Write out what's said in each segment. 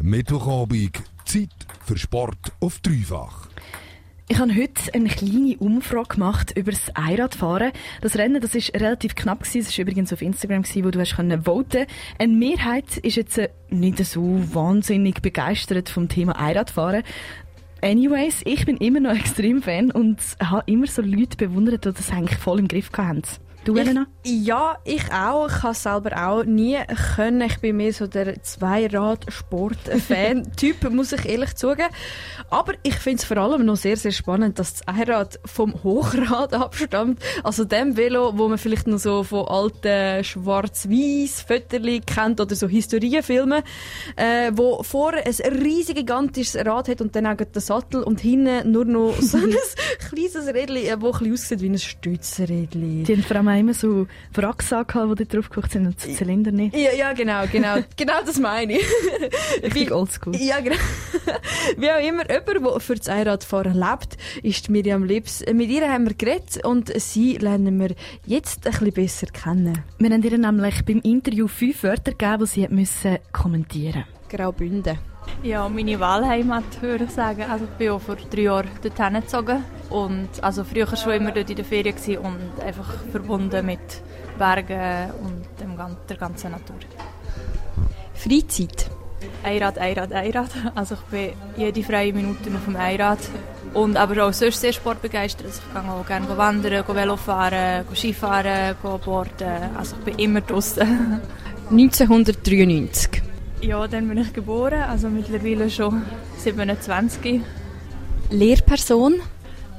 Mittwochabend, Zeit für Sport auf dreifach. Ich habe heute eine kleine Umfrage gemacht über das Einradfahren. Das Rennen, das relativ knapp. Das war übrigens auf Instagram wo du hast können voten. Eine Mehrheit ist jetzt äh, nicht so wahnsinnig begeistert vom Thema Einradfahren. Anyways, ich bin immer noch extrem Fan und habe immer so Leute bewundert, die das eigentlich voll im Griff hatten. Du, Elena? Ich, ja, ich auch. Ich habe selber auch nie können. Ich bin mehr so der Zweirad-Sport-Fan-Typ, muss ich ehrlich zugeben. Aber ich finde es vor allem noch sehr, sehr spannend, dass das Einrad vom Hochrad abstammt. Also dem Velo, wo man vielleicht noch so von alten schwarz-weiß Fötterli kennt oder so Historienfilmen, äh, wo vorne ein riesig gigantisches Rad hat und dann auch den Sattel und hinten nur noch so ein kleines Rädchen, das ein bisschen aussieht wie ein Stützrädchen. Haben allem immer so Rucksack gehabt, wo die drauf geguckt sind und so Zylinder nicht. Ja, ja, genau, genau. genau das meine ich. Richtig oldschool. Ja, genau. Wie auch immer, jemand, der für das Einradfahren lebt, ist Miriam Lips. Mit ihr haben wir geredet und sie lernen wir jetzt ein bisschen besser kennen. Wir haben ihr nämlich beim Interview fünf Wörter gegeben, die sie müssen kommentieren Graubünden. Ja, meine Wahlheimat würde ich sagen. Also ich bin auch vor drei Jahren dorthin gezogen und also früher schon immer dort in der Ferien und einfach verbunden mit Bergen und dem, der ganzen Natur. Freizeit? Einrad, Einrad, Einrad. Also ich bin jede freie Minute auf dem Einrad und aber auch sonst sehr sportbegeistert. Also ich gehe auch gerne wandern, Velo fahren, Skifahren, boarden. Also ich bin immer draußen. 1993. Ja, dann bin ich geboren, also mittlerweile schon 27. Lehrperson?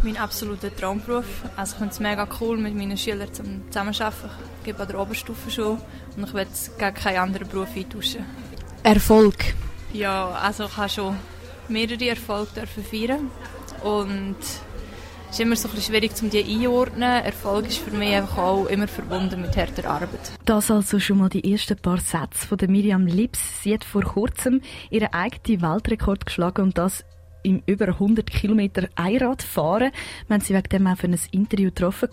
Mein absoluter Traumberuf. Also ich finde es mega cool, mit meinen Schülern zusammenzuarbeiten. Ich gebe an der Oberstufe schon und ich will gegen keinen anderen Beruf eintauschen. Erfolg? Ja, also ich habe schon mehrere Erfolge feiern und es ist immer so ein bisschen schwierig, um die einzuordnen. Erfolg ist für mich einfach auch immer verbunden mit harter Arbeit. Das also schon mal die ersten paar Sätze von der Miriam Lips. Sie hat vor kurzem ihren eigenen Weltrekord geschlagen und das im über 100 Kilometer Einrad fahren. Wir haben sie wegen dem auch für ein Interview getroffen.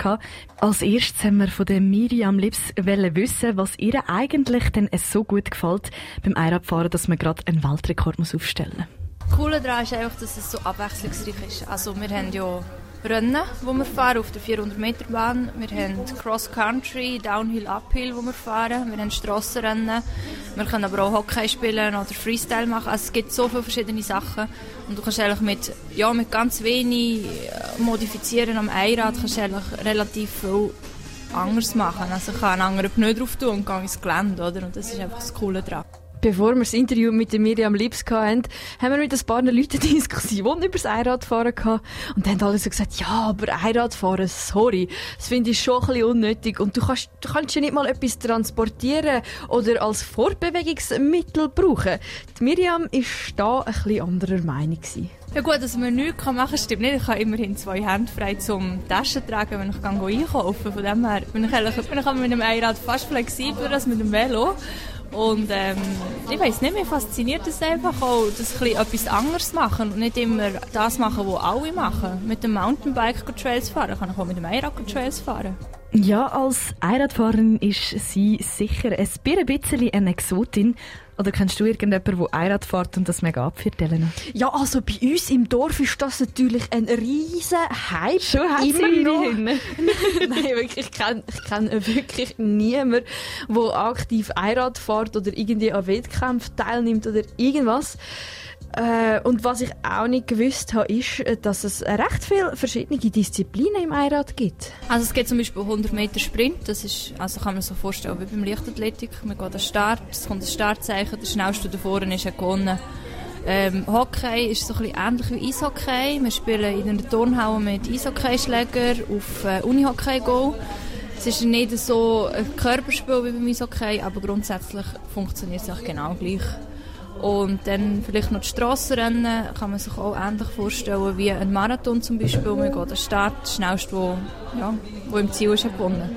Als erstes haben wir von der Miriam Lips wissen, was ihr eigentlich denn so gut gefällt beim Einradfahren, dass man gerade einen Weltrekord aufstellen muss. Das Coole daran ist einfach, dass es so abwechslungsreich ist. Also wir haben ja Rennen, wo wir fahren auf der 400 Meter Bahn. Wir haben Cross Country, Downhill, Uphill, wo wir fahren. Wir haben Strassenrennen. Wir können aber auch Hockey spielen oder Freestyle machen. Also es gibt so viele verschiedene Sachen und du kannst eigentlich mit ja mit ganz wenig äh, modifizieren am Einrad kannst eigentlich relativ viel anders machen. Also ich kann einen anderen Pneu drauf tun und gehe ins Gelände, oder? Und das ist einfach das Coole daran. Bevor wir das Interview mit Miriam Lips hatten, haben wir mit ein paar Leuten eine Diskussion über das Einradfahren gehabt. Und dann haben alle so gesagt, ja, aber Einradfahren, sorry, das finde ich schon ein bisschen unnötig. Und du kannst, du kannst ja nicht mal etwas transportieren oder als Fortbewegungsmittel brauchen. Die Miriam ist da ein bisschen anderer Meinung gewesen. Ja gut, dass man nichts machen kann, stimmt nicht. Ich habe immerhin zwei Hände frei zum Taschen tragen, wenn ich einkaufen Von dem her bin ich, eigentlich, bin ich mit dem Einrad fast flexibler als mit dem Velo. Und ähm, ich weiß nicht, mir fasziniert es einfach auch, dass ein etwas anderes machen und nicht immer das machen, was alle machen. Mit dem Mountainbike Trails fahren, kann ich auch mit dem Einrad Trails fahren. Ja, als Einradfahrerin ist sie sicher ein bisschen eine Exotin. Oder kennst du irgendjemanden, der Einrad fährt und das mega abführt, Elena? Ja, also bei uns im Dorf ist das natürlich ein riesen Hype. Schon Immer noch. Nein, wirklich, ich kenne ich kenn wirklich niemanden, der aktiv Einrad fährt oder irgendwie an Wettkämpfen teilnimmt oder irgendwas. Äh, und was ich auch nicht gewusst habe, ist, äh, dass es recht viele verschiedene Disziplinen im Einrad gibt. Also es gibt zum Beispiel 100 Meter Sprint, das ist, also kann man sich vorstellen wie beim Leichtathletik. Man geht an den Start, es kommt ein Startzeichen, der schnellste da vorne ist gewonnen. Ähm, Hockey ist so ein bisschen ähnlich wie Eishockey. Wir spielen in einer Turnhalle mit Eishockeyschlägern auf äh, Unihockey-Go. Es ist nicht so ein Körperspiel wie beim Eishockey, aber grundsätzlich funktioniert es auch genau gleich. Und dann vielleicht noch die Strassenrennen kann man sich auch ähnlich vorstellen wie ein Marathon zum Beispiel. Man geht an den Start, schnellst, wo, ja, wo im Ziel ist gewonnen.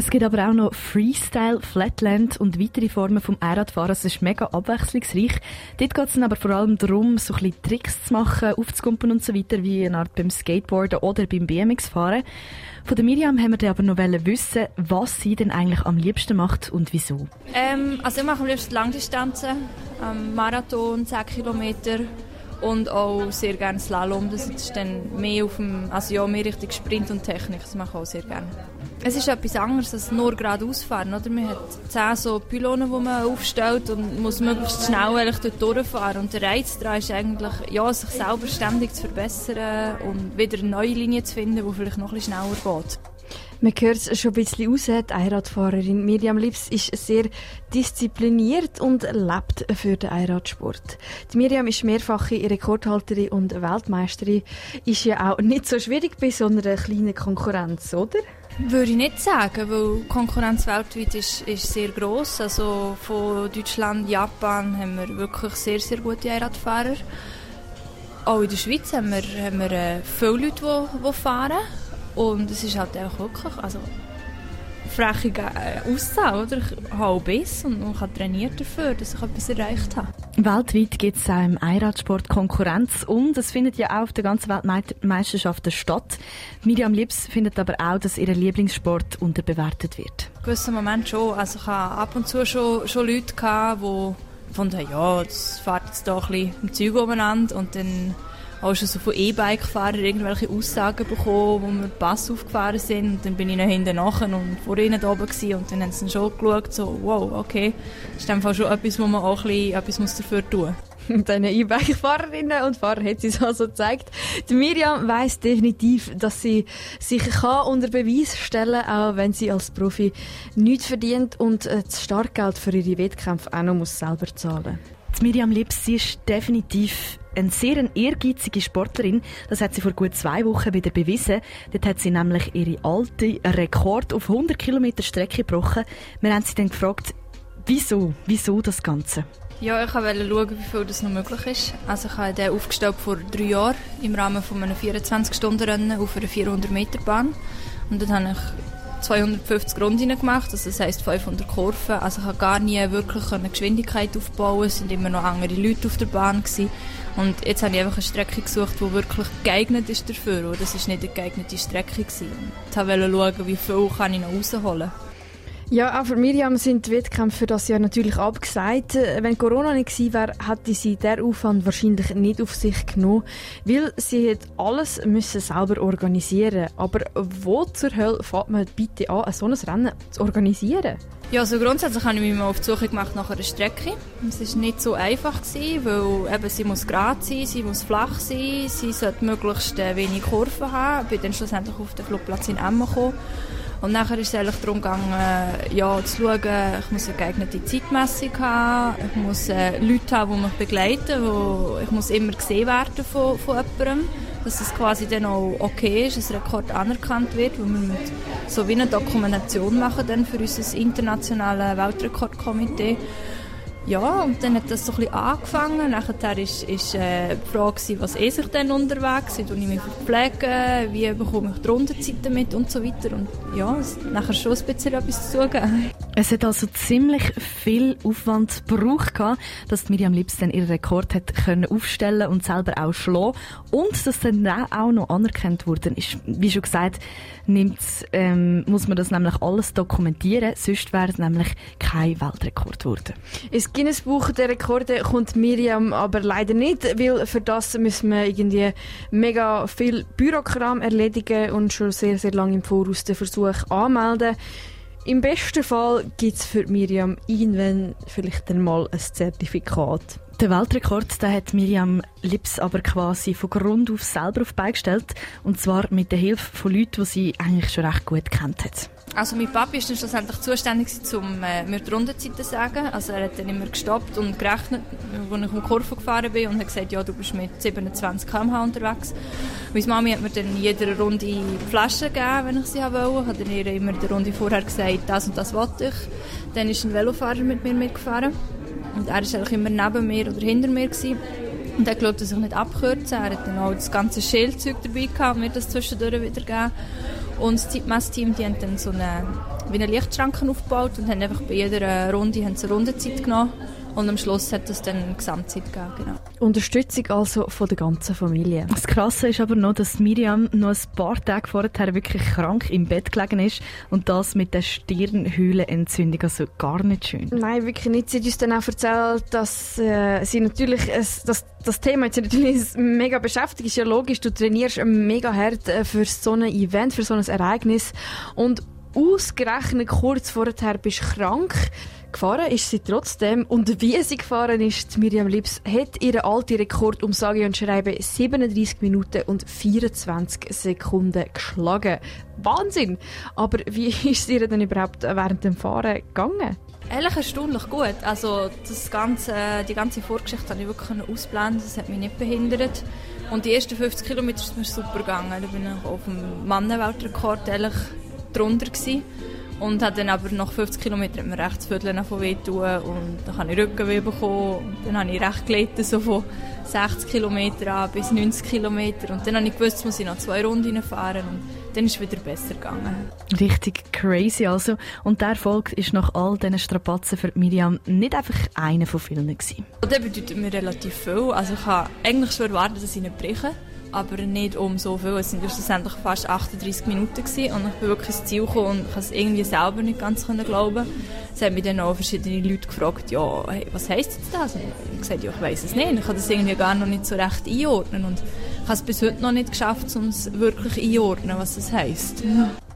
Es gibt aber auch noch Freestyle, Flatland und weitere Formen vom Einradfahren. Es ist mega abwechslungsreich. Dort geht es aber vor allem darum, so ein bisschen Tricks zu machen, aufzukumpeln und so weiter, wie eine Art beim Skateboarden oder beim BMX-Fahren. Von der Miriam haben wir dann aber noch wissen, was sie denn eigentlich am liebsten macht und wieso. Ähm, also ich mache am liebsten Langdistanzen, ähm, Marathon, 10 Kilometer und auch sehr gerne Slalom. Das ist dann mehr auf dem, also ja, mehr Richtung Sprint und Technik. Das mache ich auch sehr gerne. Es ist etwas anderes als nur geradeaus fahren, oder? Man hat zehn so Pylonen, die man aufstellt und muss möglichst schnell eigentlich dort durchfahren. Und der Reiz daran ist eigentlich, ja, sich selber ständig zu verbessern und wieder eine neue Linie zu finden, die vielleicht noch ein bisschen schneller geht. Man hört es schon ein bisschen raus. Die Einradfahrerin Miriam Lips ist sehr diszipliniert und lebt für den Einradsport. Die Miriam ist mehrfache Rekordhalterin und Weltmeisterin. Ist ja auch nicht so schwierig bei so einer kleinen Konkurrenz, oder? Würde ich nicht sagen, weil die Konkurrenz weltweit ist, ist sehr groß. Also von Deutschland, Japan haben wir wirklich sehr, sehr gute Einradfahrer. Auch in der Schweiz haben wir, haben wir äh, viele Leute, die, die fahren. Und es ist halt auch wirklich, also freche äh, Aussage, oder? Ich habe Biss und, und habe trainiert dafür, dass ich etwas erreicht habe. Weltweit gibt es auch im Einradsport Konkurrenz und es findet ja auch auf der ganzen Weltmeisterschaft statt. Miriam Lips findet aber auch, dass ihr Lieblingssport unterbewertet wird. In gewissen Moment schon. Also ich habe ab und zu schon, schon Leute gehabt, die fanden, ja, das fährt jetzt da ein bisschen im Zeug umeinander und dann auch schon so von E-Bike-Fahrern irgendwelche Aussagen bekommen, wo wir den Pass aufgefahren sind. Und dann bin ich noch hinten nachher und vor ihnen oben gewesen. Und dann haben sie dann schon geschaut, so, wow, okay, das ist einfach schon etwas, wo man auch ein bisschen etwas muss dafür tun muss. Diesen E-Bike-Fahrerinnen und Fahrer hat sie es also gezeigt. Die Miriam weiss definitiv, dass sie sich kann unter Beweis stellen kann, auch wenn sie als Profi nichts verdient und äh, das Startgeld für ihre Wettkämpfe auch noch muss selber zahlen die Miriam Lips, sie ist definitiv eine sehr ehrgeizige Sportlerin. Das hat sie vor gut zwei Wochen wieder bewiesen. Dort hat sie nämlich ihre alte Rekord auf 100 Kilometer Strecke gebrochen. Wir haben sie dann gefragt, wieso, wieso das Ganze? Ja, ich wollte schauen, wie viel das noch möglich ist. Also ich habe den aufgestellt vor drei Jahren im Rahmen von einem 24-Stunden-Rennen auf einer 400-Meter-Bahn. Und dann habe ich 250 Runden gemacht, also das heisst 500 Kurven. Also ich habe gar nie wirklich eine Geschwindigkeit aufbauen. Es sind immer noch andere Leute auf der Bahn gewesen. Und jetzt habe ich einfach eine Strecke gesucht, die wirklich geeignet ist dafür. Und das ist nicht eine geeignete Strecke gewesen. Ich wollte schauen, wie viel kann ich noch rausholen kann. Ja, auch für Miriam sind die Wettkämpfe für das Jahr natürlich abgesagt. Wenn Corona nicht gewesen wäre, hätte sie der Aufwand wahrscheinlich nicht auf sich genommen, weil sie hat alles müssen selber organisieren. Aber wo zur Hölle fährt man bitte an, so ein Rennen zu organisieren? Ja, also grundsätzlich habe ich mich mal auf die Suche gemacht nach einer Strecke. Es war nicht so einfach, gewesen, weil eben, sie muss gerade sein, sie muss flach sein, sie sollte möglichst wenig Kurven haben. Ich bin dann schlussendlich auf den Flugplatz in Emma gekommen. Und nachher ist es eigentlich darum gegangen, ja, zu schauen, ich muss eine geeignete Zeitmessung haben, ich muss äh, Leute haben, die mich begleiten, wo ich muss immer gesehen werden von, von jemandem, dass es quasi dann auch okay ist, dass ein Rekord anerkannt wird, weil wir so wie eine Dokumentation machen dann für unser internationales Weltrekordkomitee. Ja, und dann hat das so ein bisschen angefangen. Nachher ist, ist äh, die Frage, was eh sich dann unterwegs und ich mich verpflegen, wie bekomme ich die Rundenzeiten mit und so weiter. Und ja, es nachher schon ein bisschen etwas zu. Es hat also ziemlich viel Aufwand gebraucht, dass Miriam Lips dann ihren Rekord hat können aufstellen und selber auch schlagen. Und dass dann auch noch anerkannt worden ist. Wie schon gesagt, ähm, muss man das nämlich alles dokumentieren, sonst wäre es nämlich kein Weltrekord geworden. Ins Guinness-Buch der Rekorde kommt Miriam aber leider nicht, weil für das müssen wir irgendwie mega viel Bürokram erledigen und schon sehr, sehr lange im Voraus den Versuch anmelden. Im besten Fall gibt es für Miriam irgendwann vielleicht einmal ein Zertifikat. Den Weltrekord den hat Miriam Lips aber quasi von Grund auf selber auf beigestellt. Und zwar mit der Hilfe von Leuten, die sie eigentlich schon recht gut kennt. Also mein Papi ist dann schlussendlich zuständig um äh, mir die Rundenzeiten zu sagen. Also er hat dann immer gestoppt und gerechnet, als ich um die Kurve gefahren bin und hat gesagt, ja, du bist mit 27 km/h unterwegs. Meine Mami hat mir dann in jeder Runde Flaschen gegeben, wenn ich sie wollte. Hat dann ihr immer der Runde vorher gesagt, das und das wollte ich. Dann ist ein Velofahrer mit mir mitgefahren. Und er war immer neben mir oder hinter mir. Gewesen. Und er geschaut, dass ich nicht abkürze. Er hat dann auch das ganze Schildzeug dabei gehabt, mir das zwischendurch wieder gegeben. Und das Zeitmessteam, die haben dann so eine wie eine Lichtschranke aufgebaut und haben einfach bei jeder Runde haben sie eine Rundenzeit genommen und am Schluss hat es dann eine Gesamtzeit gegeben, genau. Unterstützung also von der ganzen Familie. Das Krasse ist aber noch, dass Miriam noch ein paar Tage vorher wirklich krank im Bett gelegen ist und das mit der Stirnhöhlenentzündung, also gar nicht schön. Nein, wirklich nicht. Sie hat uns dann auch erzählt, dass äh, sie natürlich, äh, dass das Thema jetzt natürlich mega beschäftigt ist. Ja logisch, du trainierst mega hart äh, für so ein Event, für so ein Ereignis und ausgerechnet kurz vorher bist krank. Gefahren ist sie trotzdem und wie sie gefahren ist, Miriam Lips hat ihren alten Rekord um sage und schreibe 37 Minuten und 24 Sekunden geschlagen. Wahnsinn! Aber wie ist es ihr denn überhaupt während dem Fahren gegangen? Ehrlich erstaunlich gut. Also das ganze, die ganze Vorgeschichte habe ich wirklich ausblenden. Das hat mich nicht behindert. Und die ersten 50 Kilometer ist mir super gegangen. Da bin ich auf dem Mannenweltrekord ehrlich drunter gewesen. Und hat dann aber nach 50 Kilometern mir rechts Viertel von weh tun und dann habe ich Rückenweh bekommen und dann habe ich recht gelitten, so von 60 Kilometern an bis 90 Kilometer und dann habe ich gewusst, muss ich noch zwei Runden fahren und dann ist es wieder besser gegangen. Richtig crazy also. Und der Erfolg ist nach all diesen Strapazen für Miriam nicht einfach einer von vielen gewesen. Das bedeutet mir relativ viel. Also ich habe eigentlich schon erwartet, dass ich nicht breche aber nicht um so viel. Es sind schlussendlich fast 38 Minuten gewesen und ich bin wirklich ins Ziel gekommen und kann es irgendwie selber nicht ganz glauben. Es haben mich dann auch verschiedene Leute gefragt, ja, hey, was heisst jetzt das? Und ich habe gesagt, ja, ich weiß es nicht. Ich kann das irgendwie gar noch nicht so recht einordnen und ich habe es bis heute noch nicht geschafft, um es wirklich einordnen, was das heisst.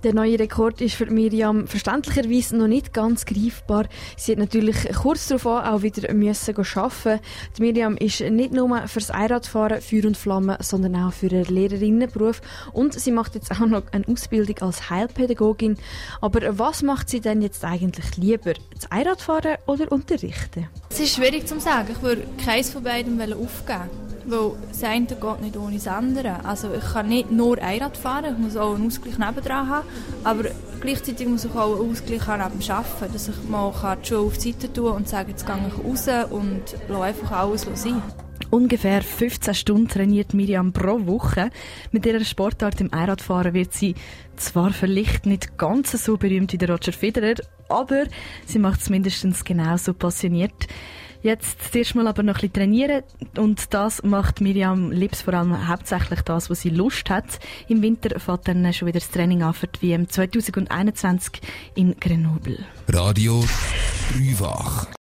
Der neue Rekord ist für Miriam verständlicherweise noch nicht ganz greifbar. Sie hat natürlich kurz darauf auch wieder müssen arbeiten. Die Miriam ist nicht nur fürs Einradfahren Feuer und Flamme, sondern auch für ihren Lehrerinnenberuf und sie macht jetzt auch noch eine Ausbildung als Heilpädagogin. Aber was macht sie denn jetzt eigentlich lieber? Das Einradfahren oder unterrichten? Es ist schwierig zu sagen. Ich würde keins von beiden aufgeben. Weil das eine geht nicht ohne das andere. Also ich kann nicht nur Einrad fahren, ich muss auch einen Ausgleich nebendran haben. Aber gleichzeitig muss ich auch einen Ausgleich haben neben dem Arbeiten, dass ich mal die Schuhe auf die Seite tun und sagen, jetzt gehe ich raus und lasse einfach alles sein. Ungefähr 15 Stunden trainiert Miriam pro Woche. Mit ihrer Sportart im Einradfahren wird sie zwar vielleicht nicht ganz so berühmt wie der Roger Federer, aber sie macht es mindestens genauso passioniert. Jetzt zuerst mal aber noch ein bisschen trainieren und das macht Miriam Lips vor allem hauptsächlich das, was sie Lust hat. Im Winter fährt dann schon wieder das Training an für die WM 2021 in Grenoble. Radio Dreifach.